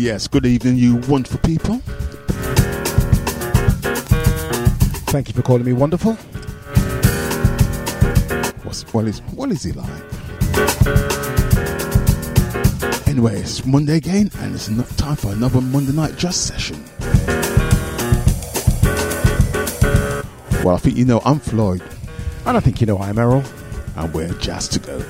Yes, good evening, you wonderful people. Thank you for calling me wonderful. What's, what, is, what is he like? Anyway, it's Monday again, and it's not time for another Monday Night Just session. Well, I think you know I'm Floyd, and I think you know I'm Errol, and we're Jazz to Go.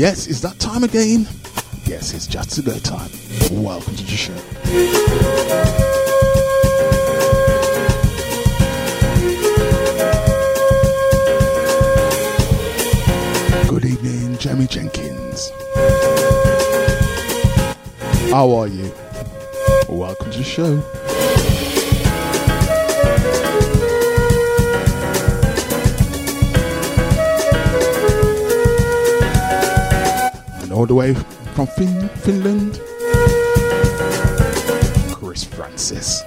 Yes, is that time again? Yes, it's just a good time. Welcome to the show. Good evening, Jamie Jenkins. How are you? Welcome to the show. Fin- Finland, Chris Francis.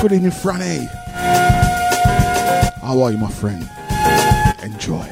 Good evening, Franny. How are you, my friend? Enjoy.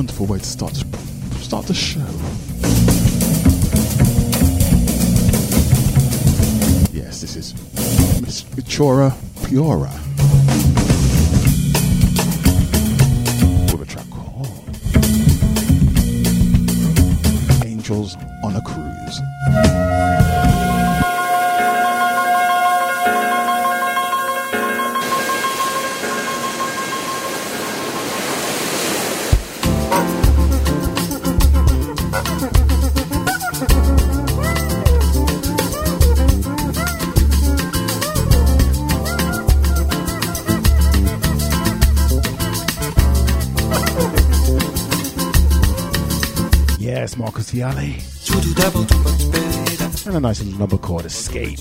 Wonderful way to start start the show. Yes, this is Miss Vichora Piora the alley. And a nice little number called Escape.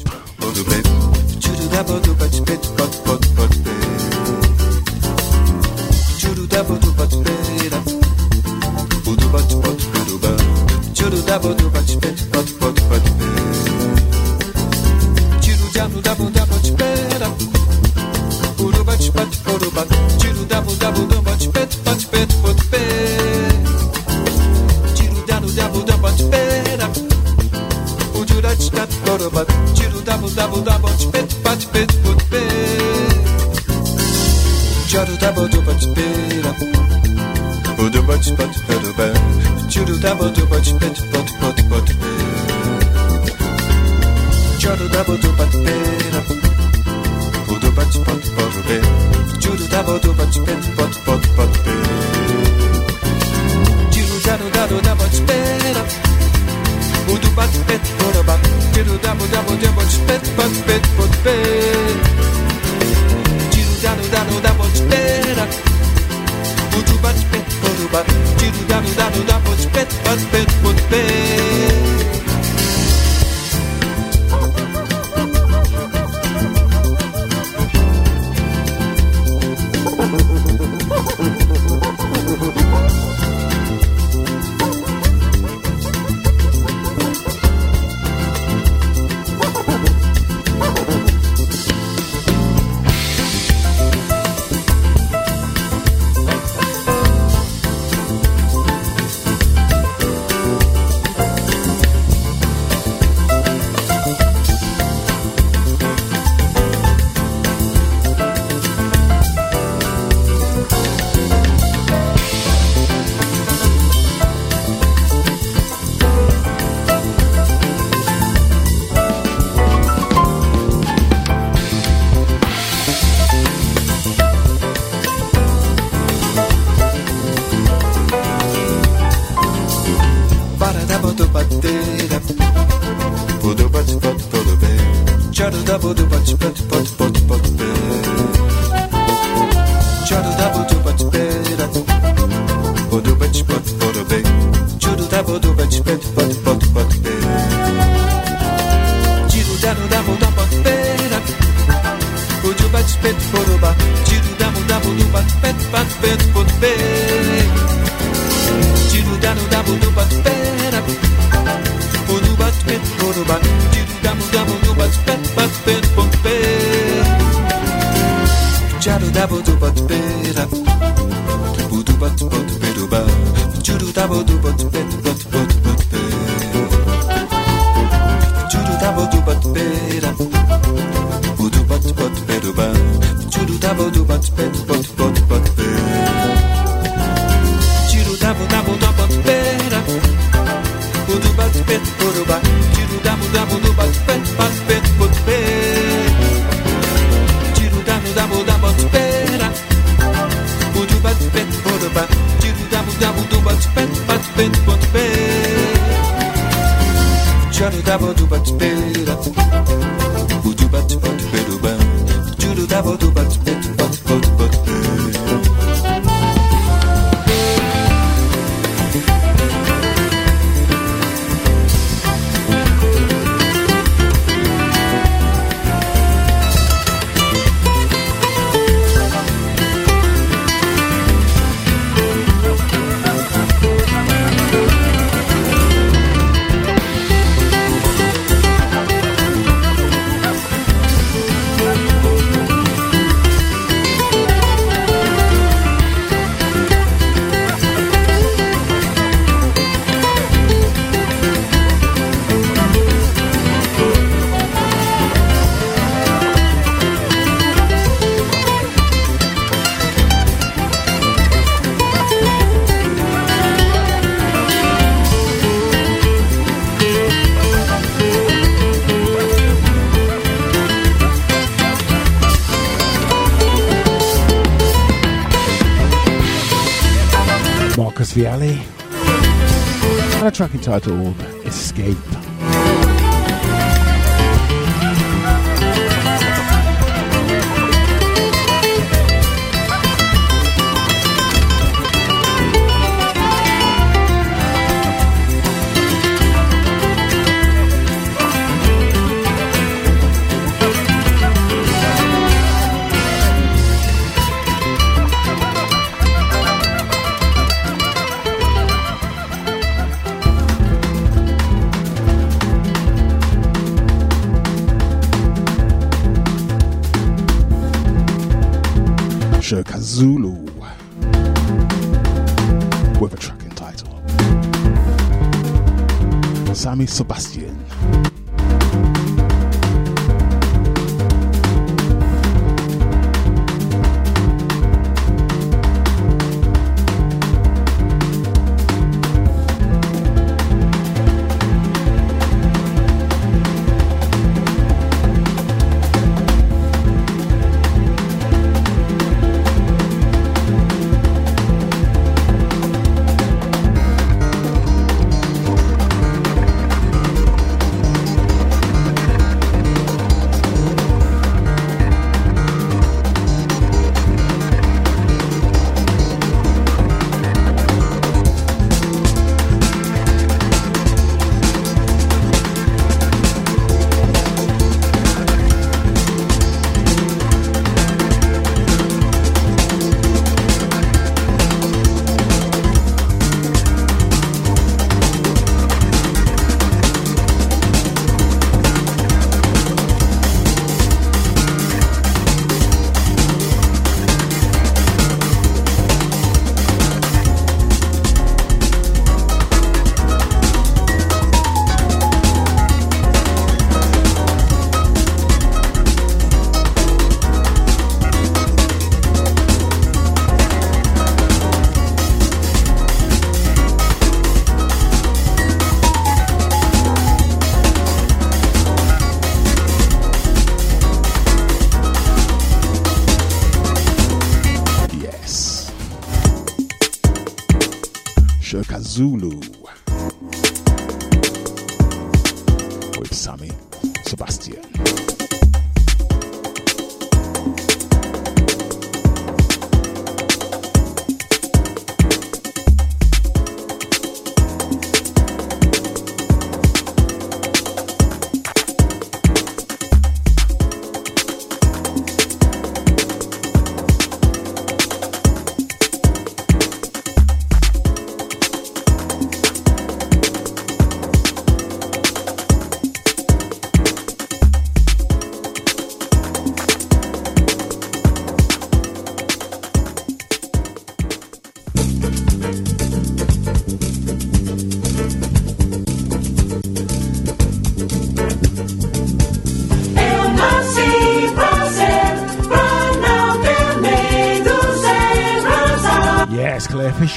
Entitled sopas.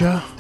Yeah.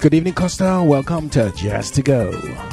Good evening, Costa. Welcome to Jazz to Go.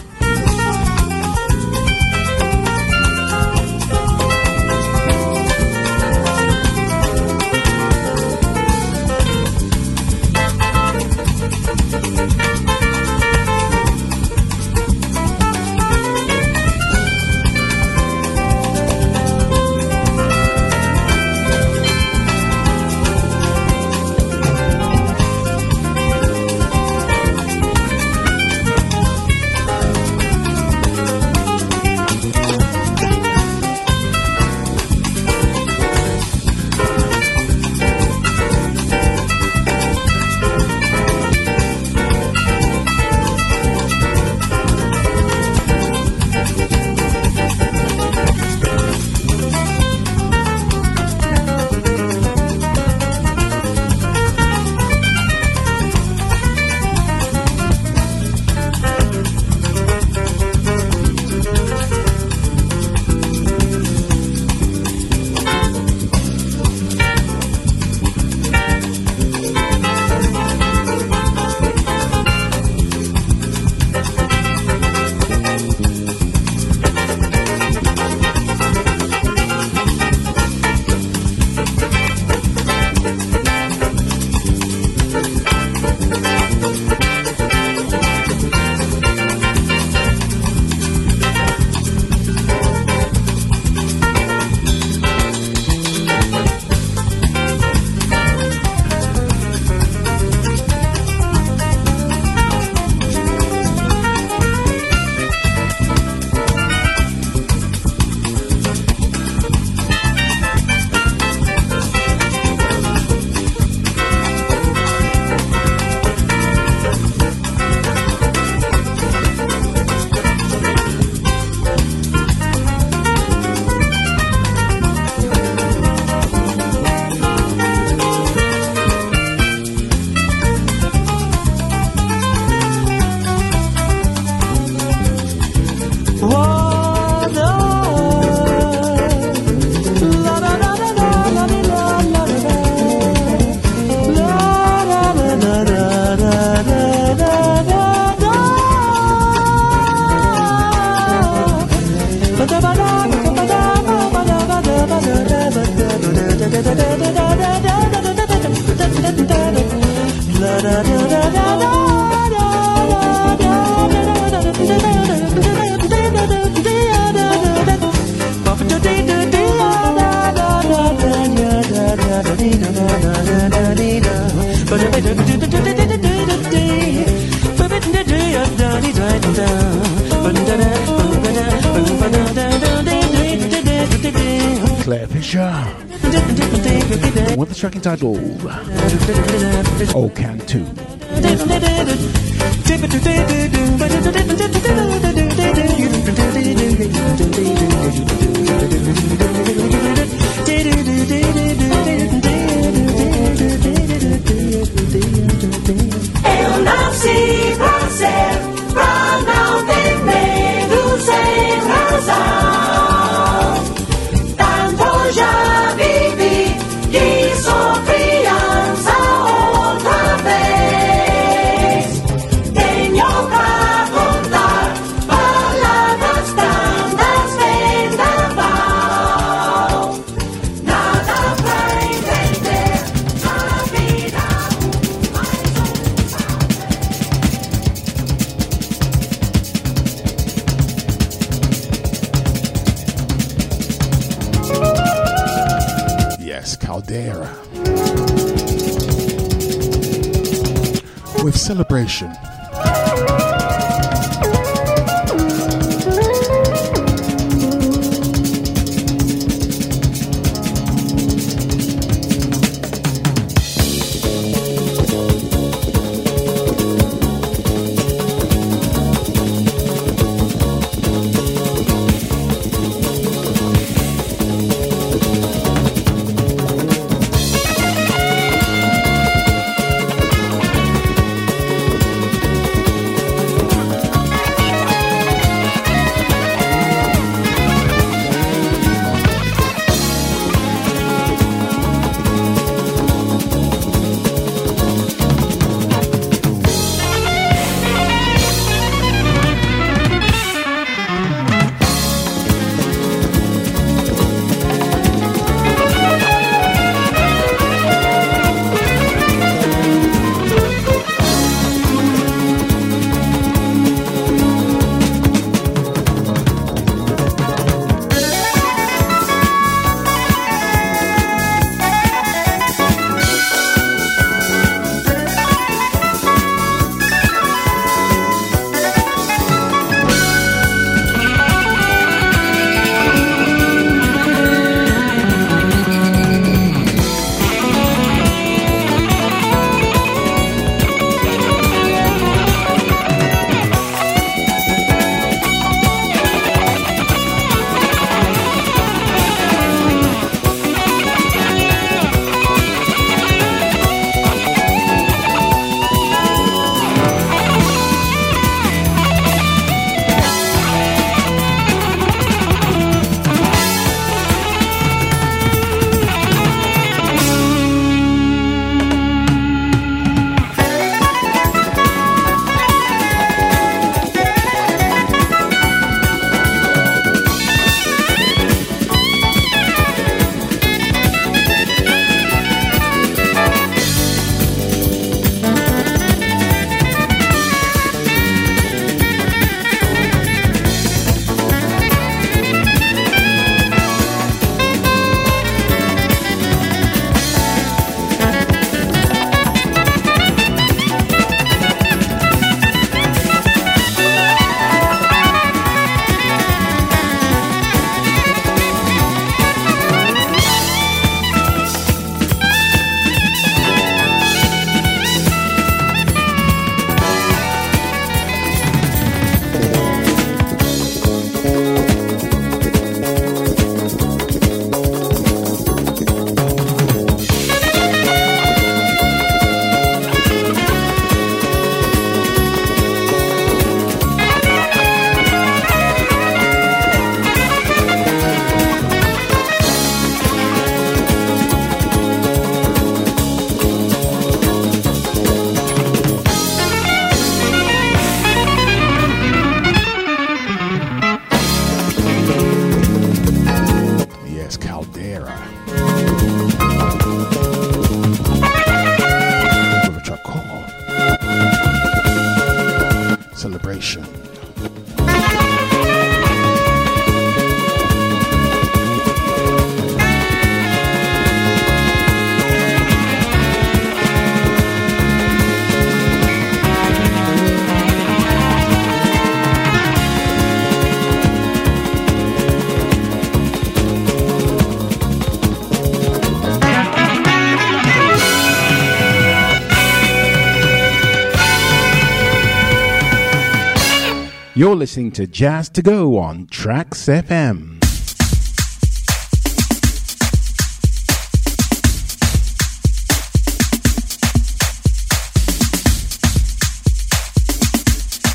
You're listening to Jazz to Go on Tracks FM.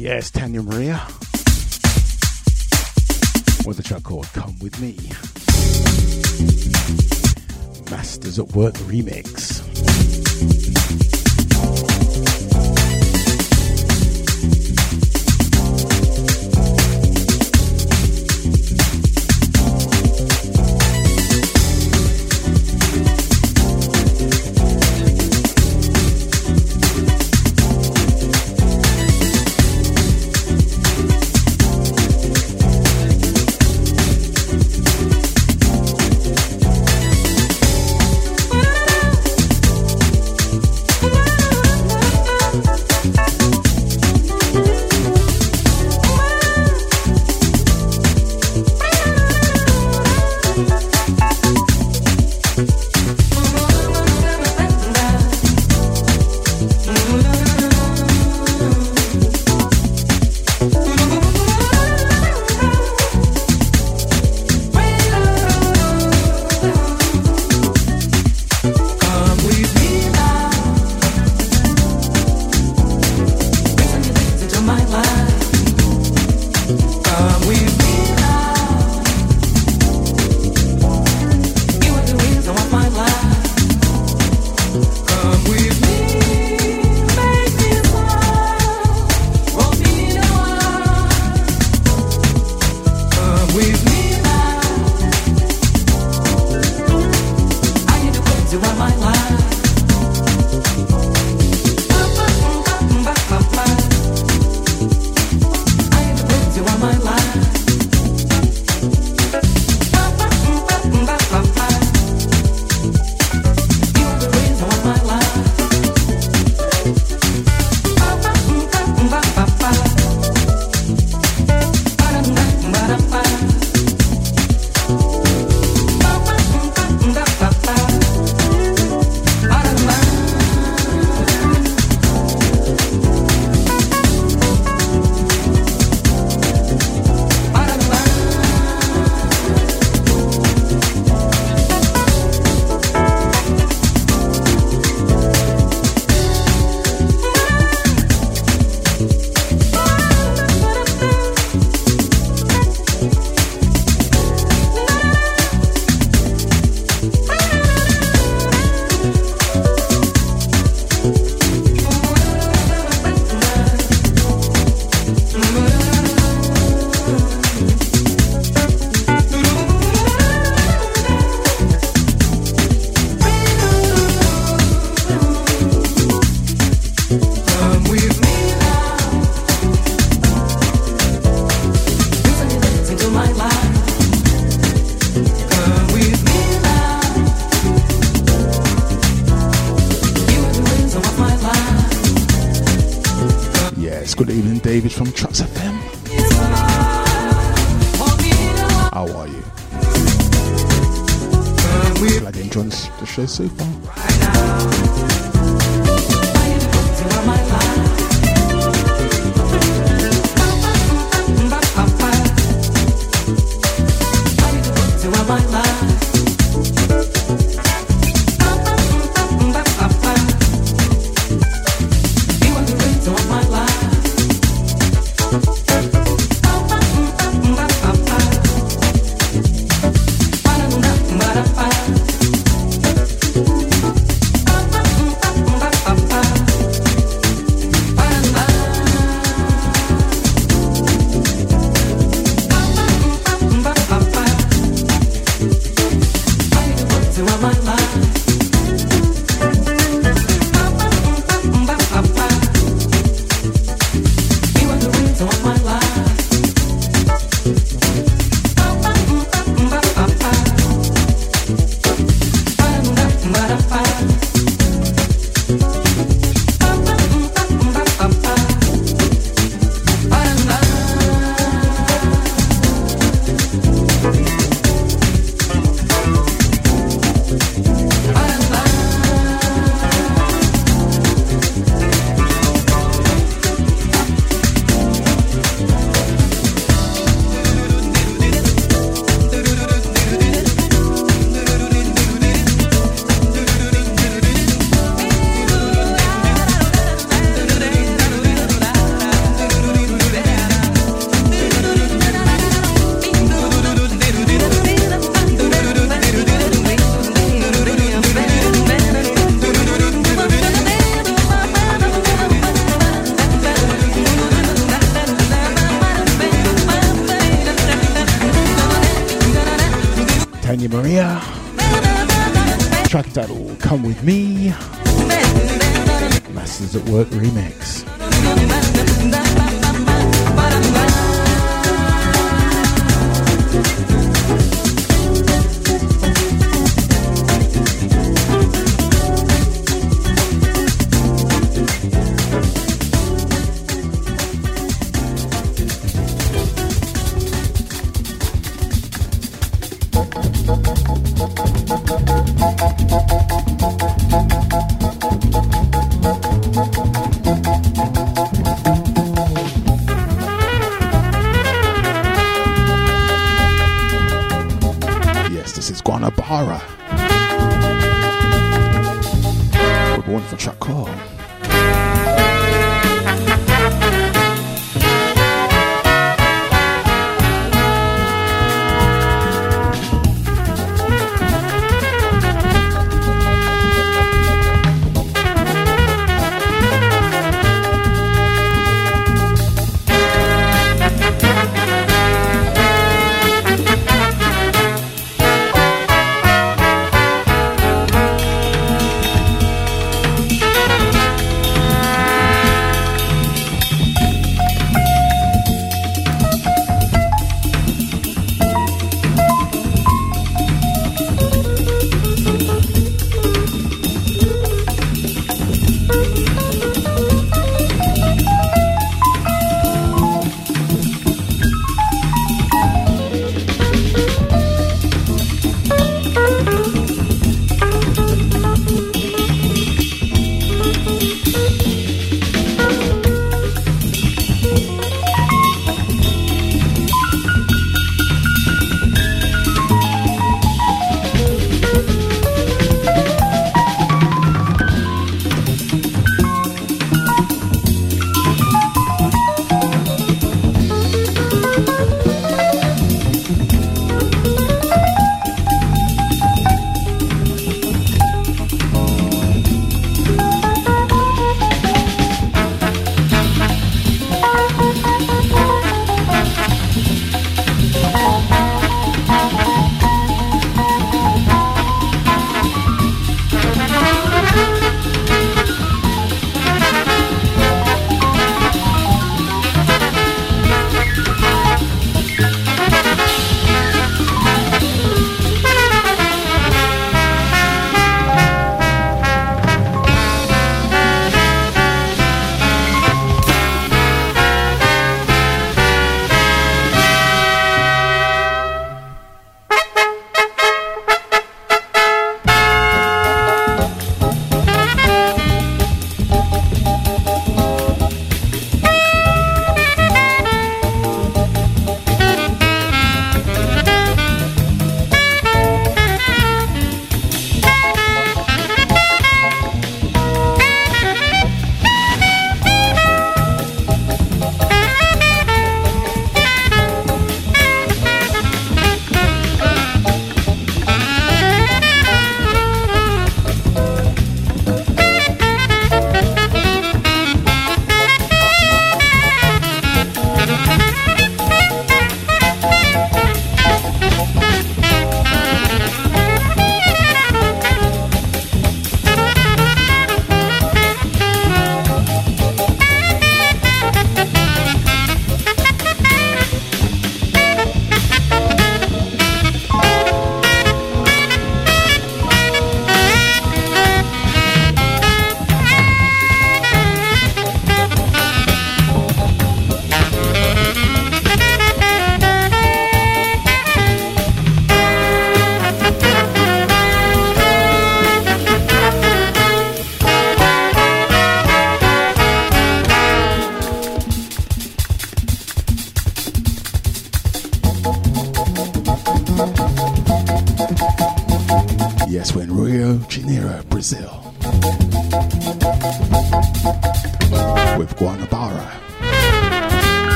Yes, Tania Maria. What's the track called? Come With Me. Masters at Work remix.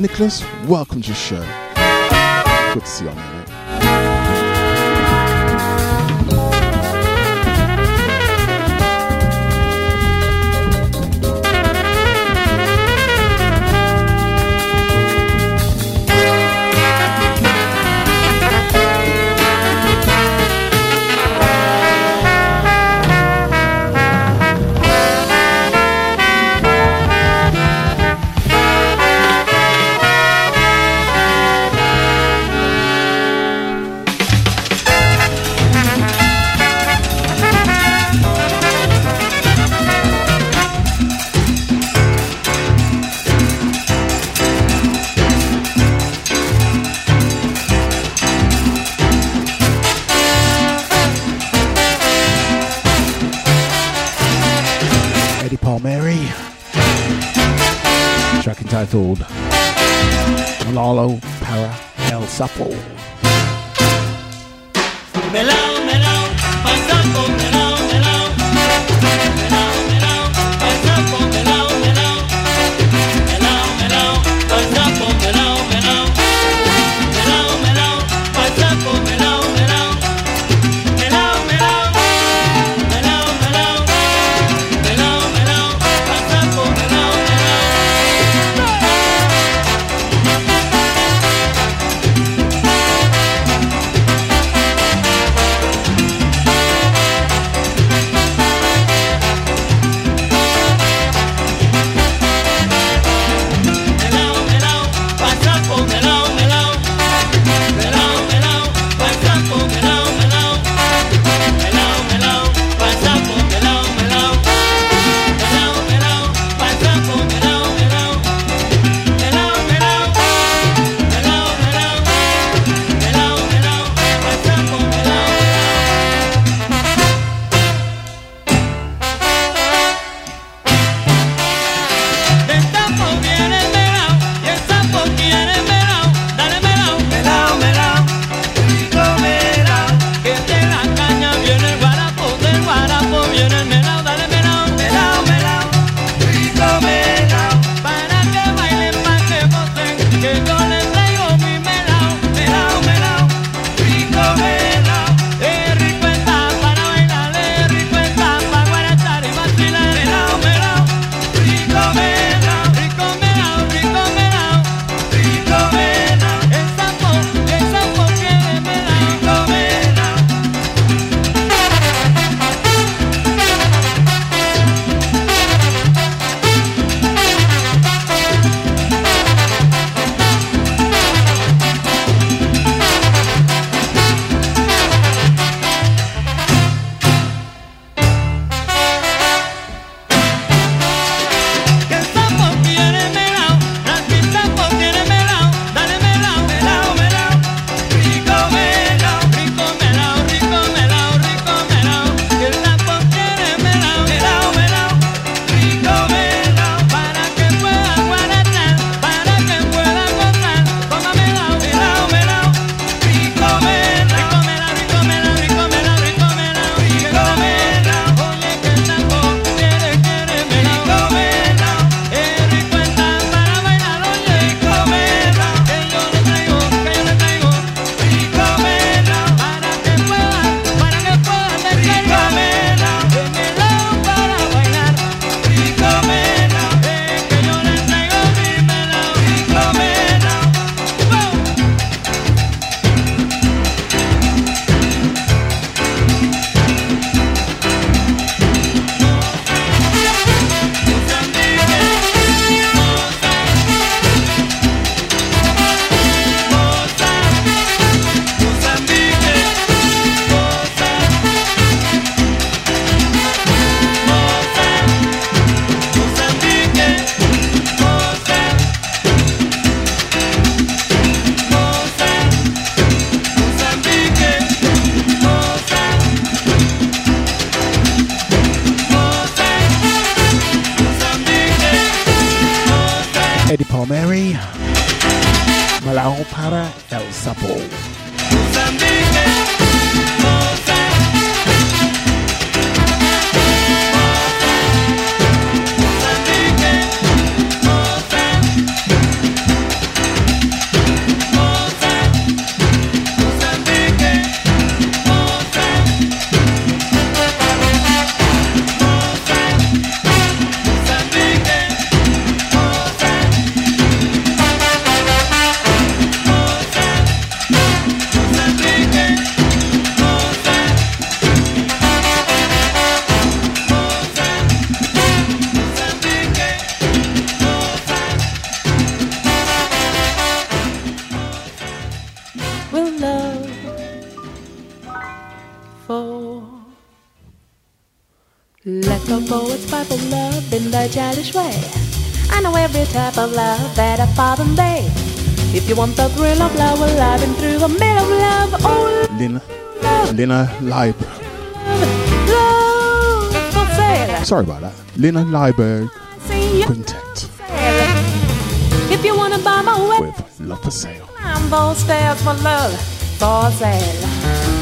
Nicholas, welcome to the show. Good to see you on here. titled Malalo Para El Sapo. Palmieri. Malao para el sapo. will The poets of love in their childish way. I know every type of love that a father made. If you want the thrill of love, I've been through the middle of love. Oh, Lina, love, Lina Leib. love for sale. Sorry about that. Lena Leiberg Quintet. If you wanna buy my way, with Love for Sale. I'm those stairs for love for sale.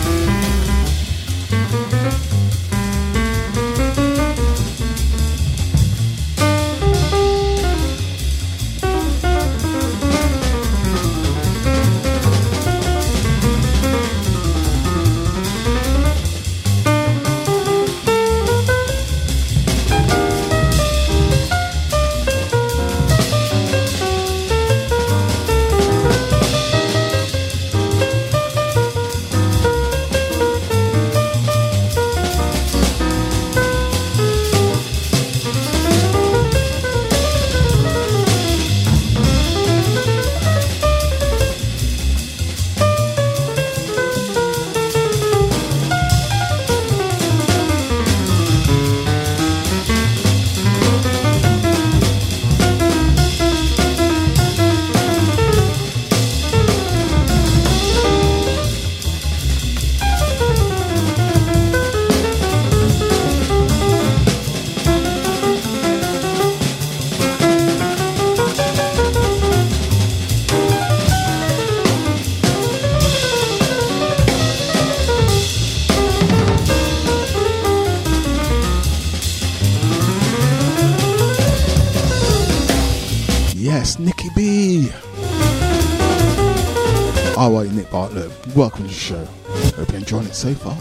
Show. Hope you're enjoying it so far.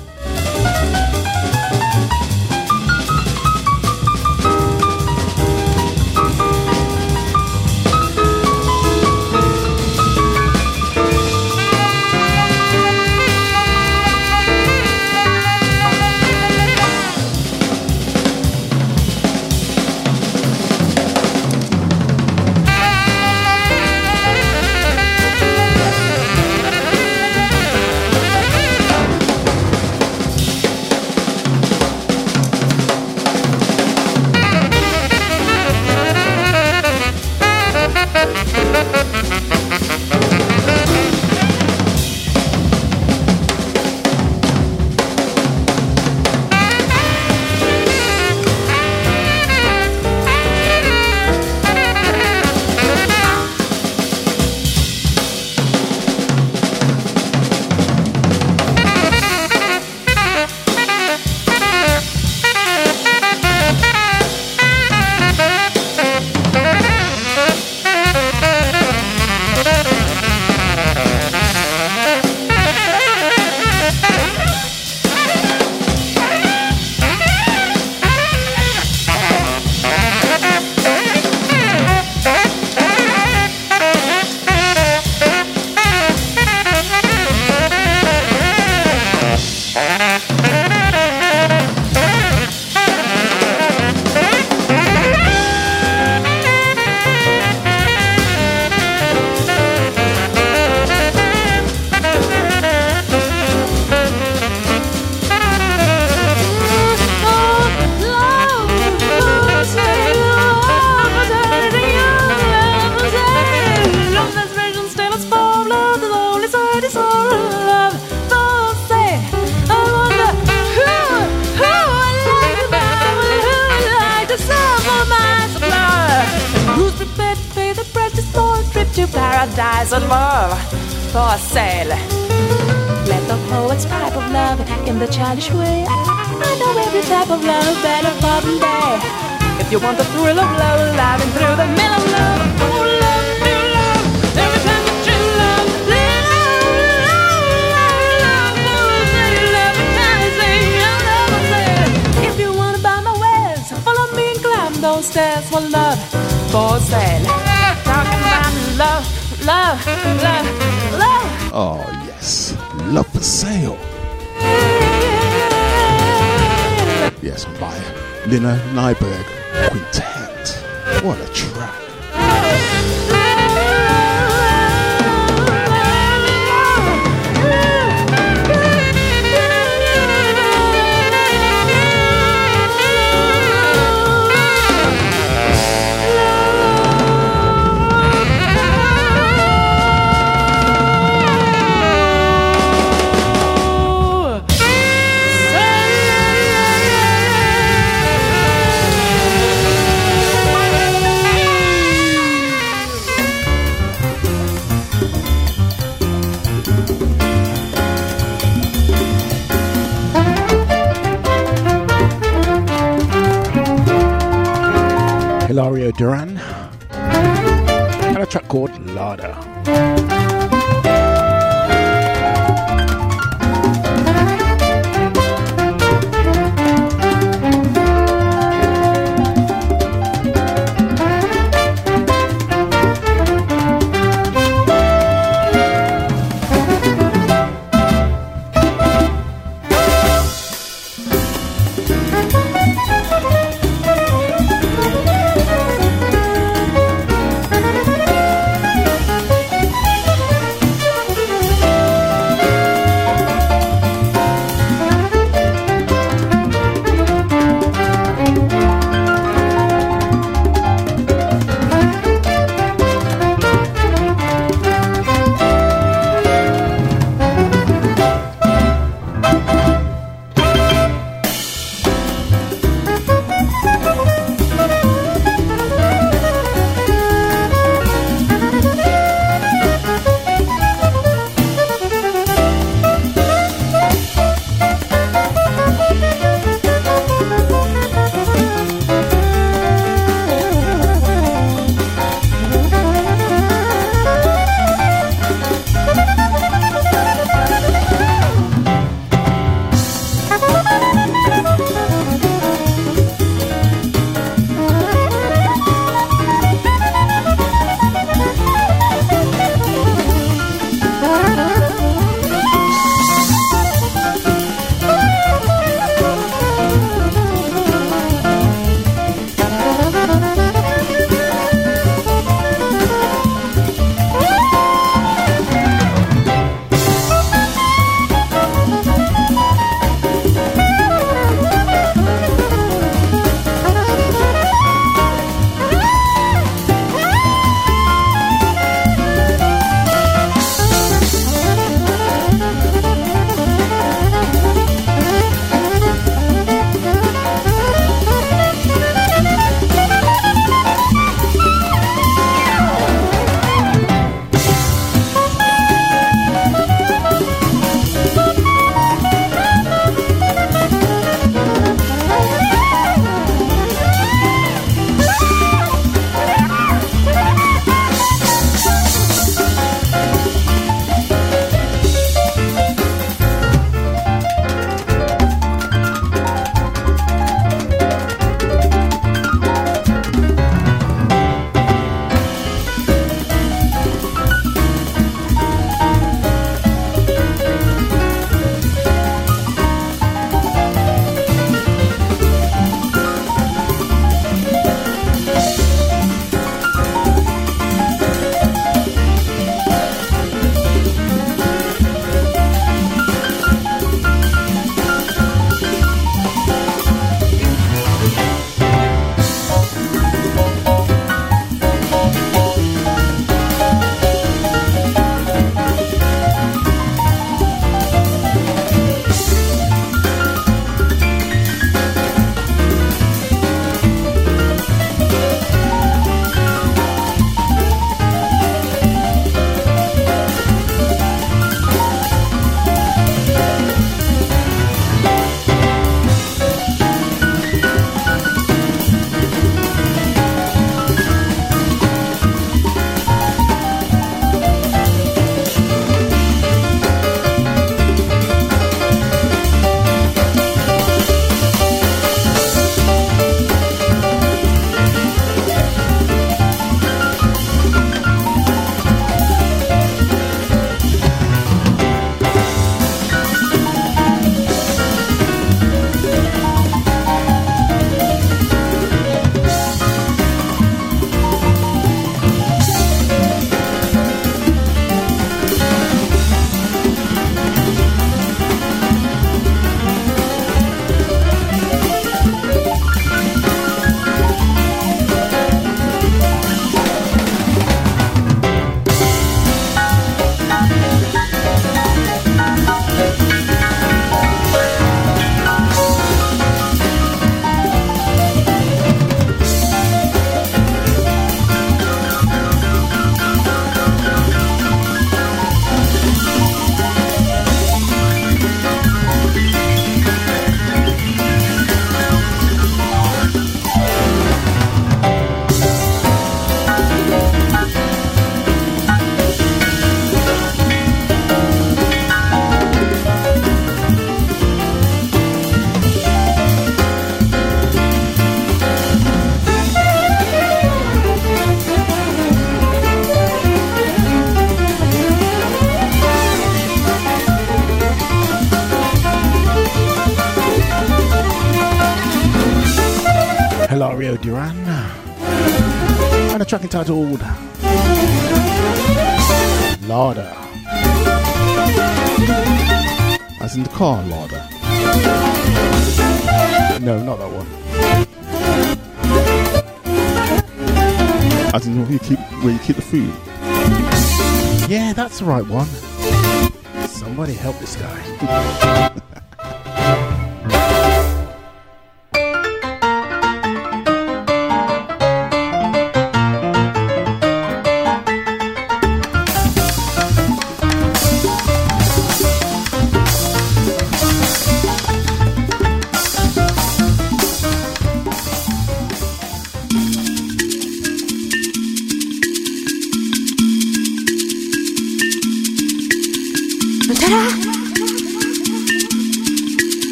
That's the right one. Somebody help this guy.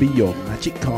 Let love be your magic carpet. Magic.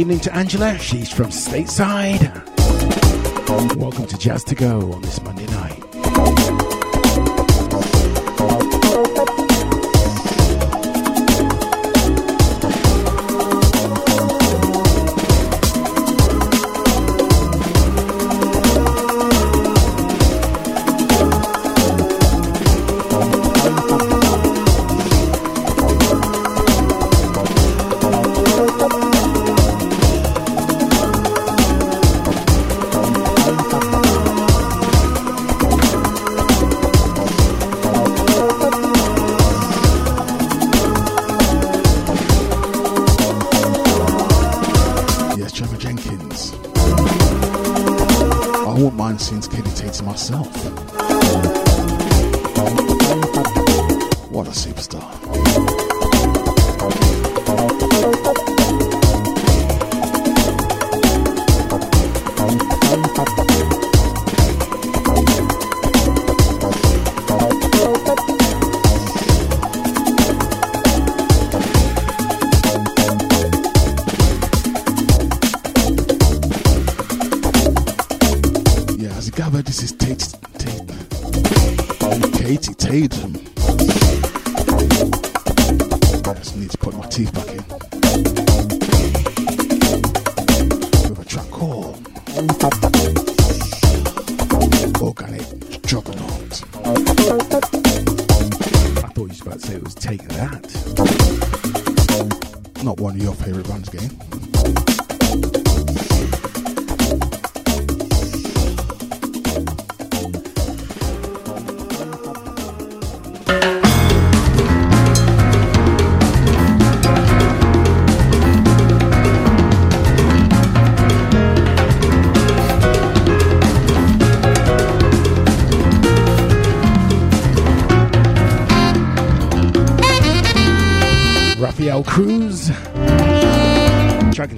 evening to Angela. She's from stateside. Welcome to Jazz to Go on this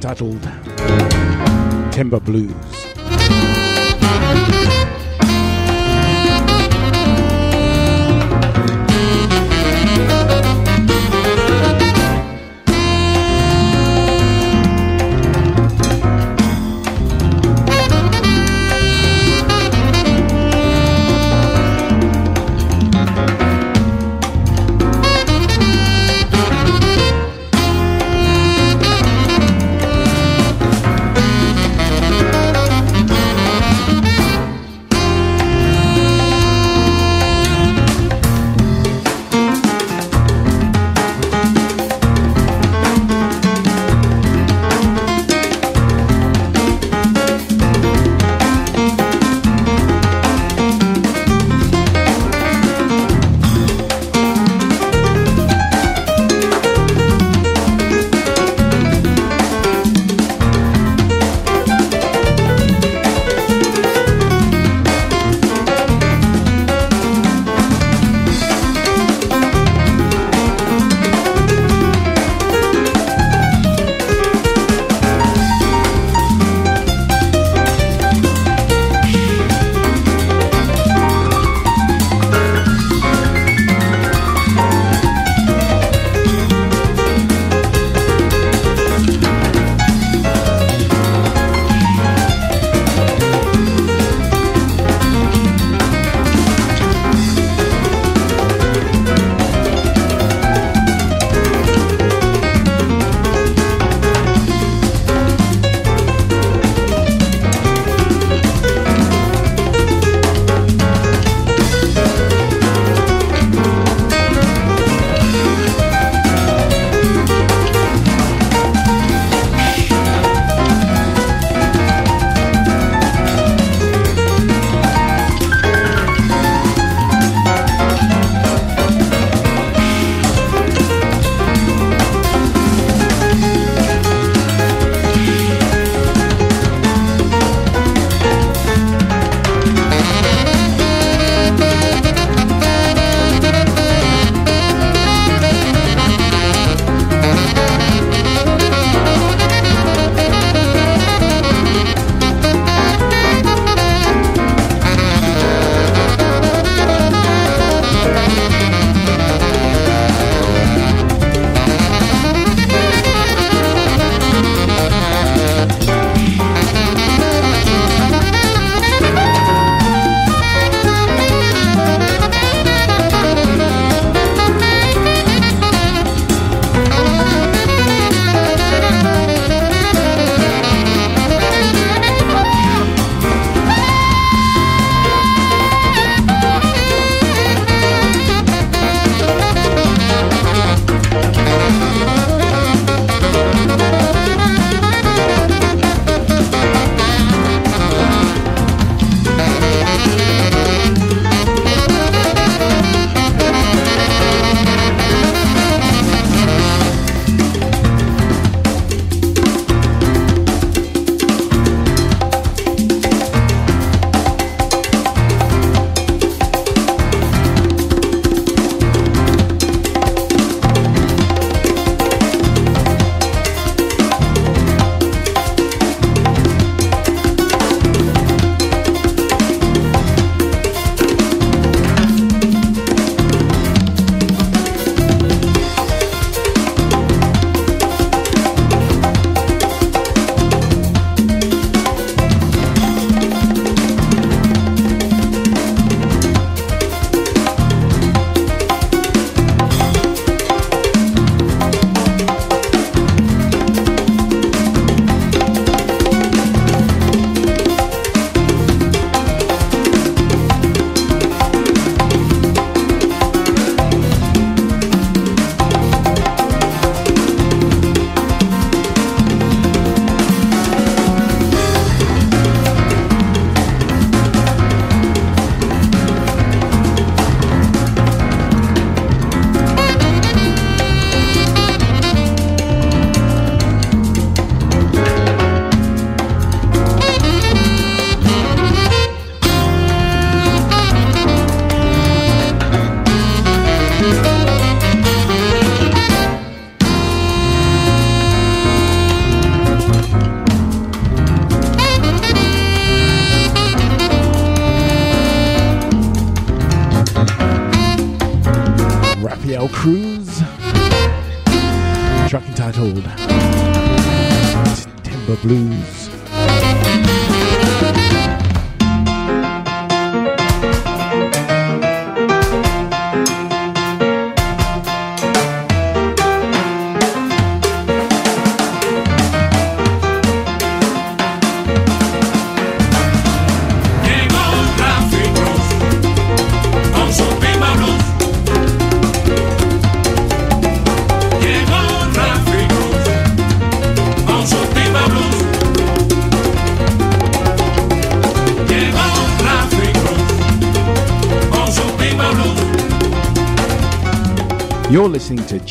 entitled Timber Blues.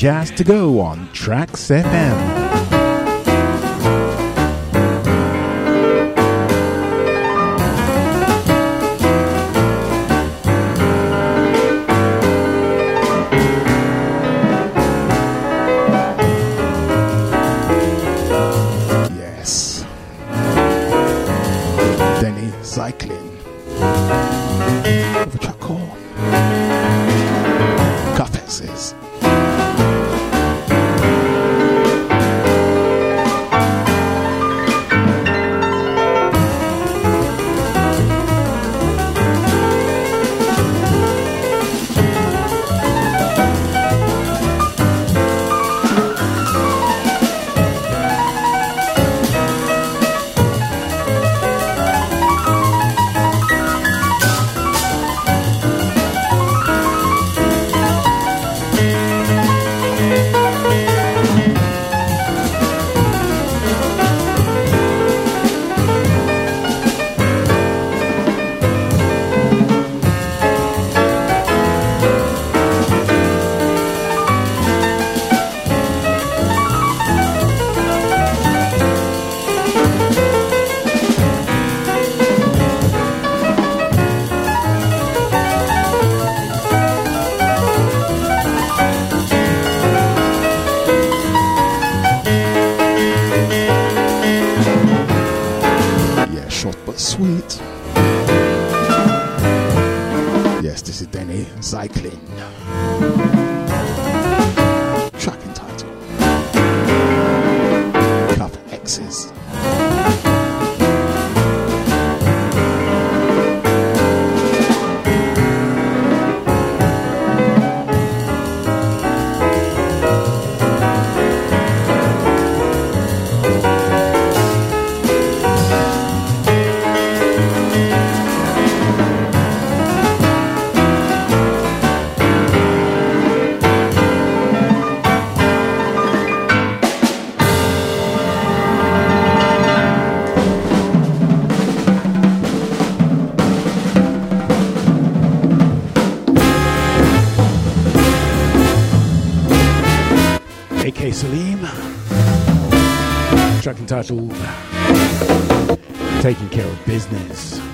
Jazz to Go on Tracks FM. Taking care of business.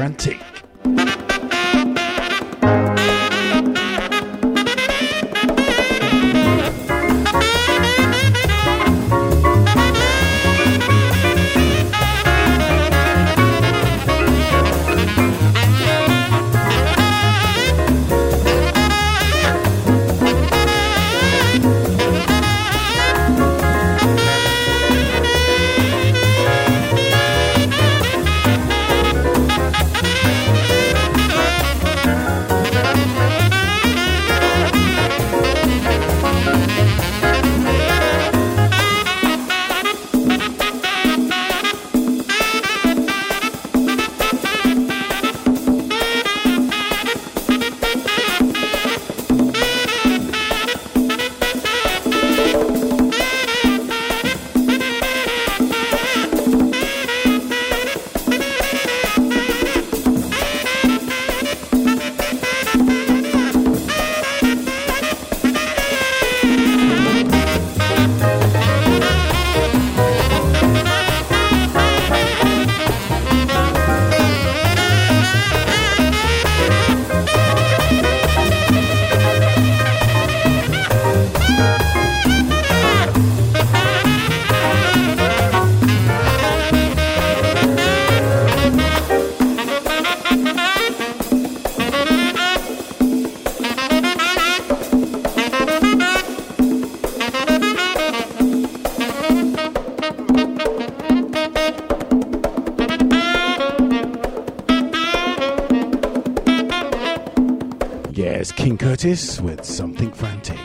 Frantic. Curtis with Something Frantic.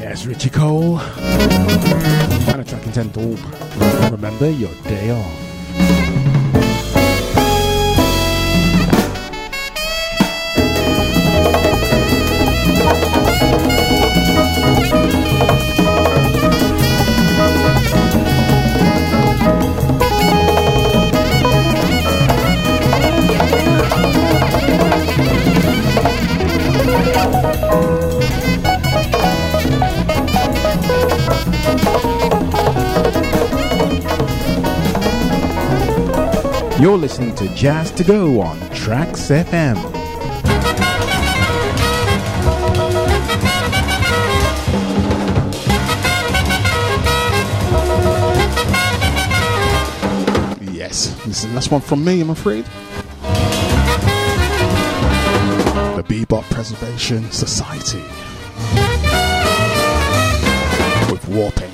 Yes, Richie Cole. Planet Tracking 10 Remember your day off. You're listening to Jazz to Go on Tracks FM. Yes, this is the last one from me, I'm afraid. The Bebop Preservation Society with Warpaint.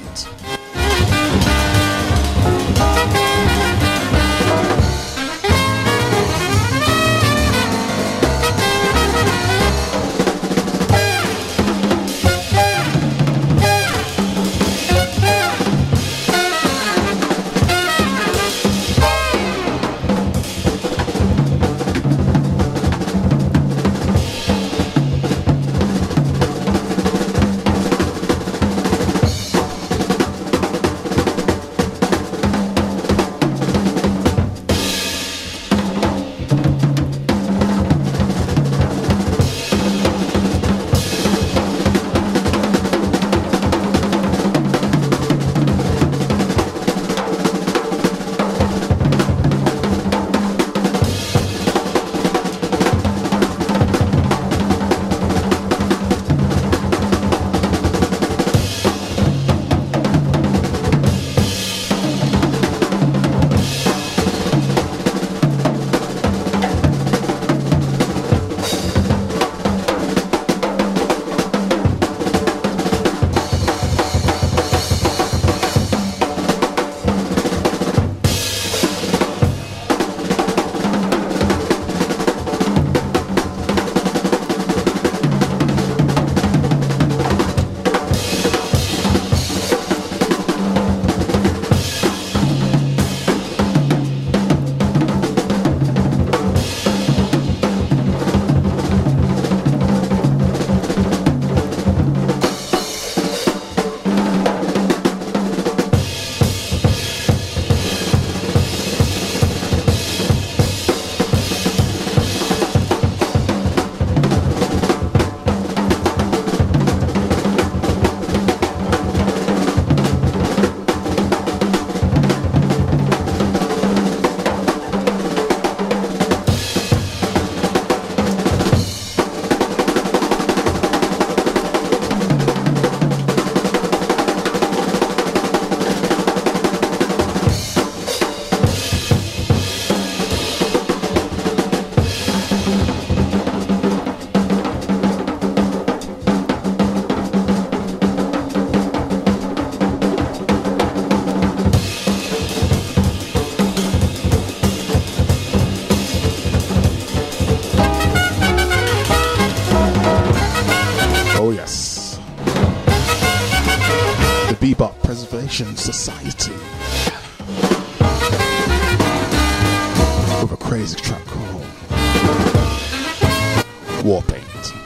Bebop Preservation Society. With a crazy track called Warpaint.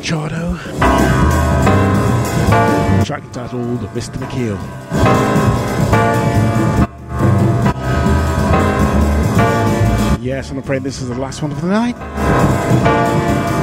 Machado. Track entitled Mr. McKeel. Yes, I'm afraid this is the last one for the night.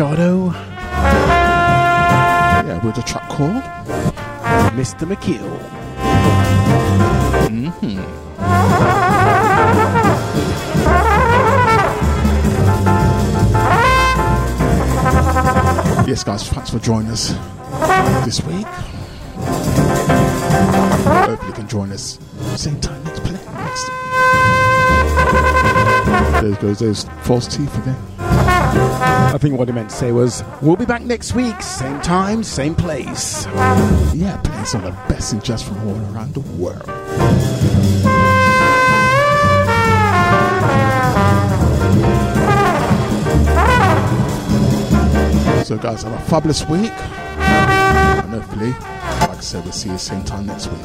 Machado, Yeah, with a track called. Mr. McKeel. Mm-hmm. Yes, guys, thanks for joining us this week. Hopefully, you can join us same time next play. Next. There goes those false teeth again. I think what he meant to say was, we'll be back next week, same time, same place. Yeah, playing some of the best and jazz from all around the world. So, guys, have a fabulous week. And hopefully, like I said, we'll see you same time next week.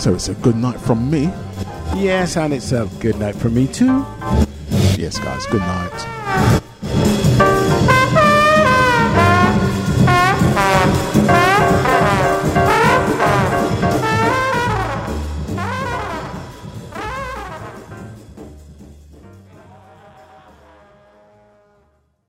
So, it's a good night from me. Yes, and it's a good night from me too. Yes, guys, good night.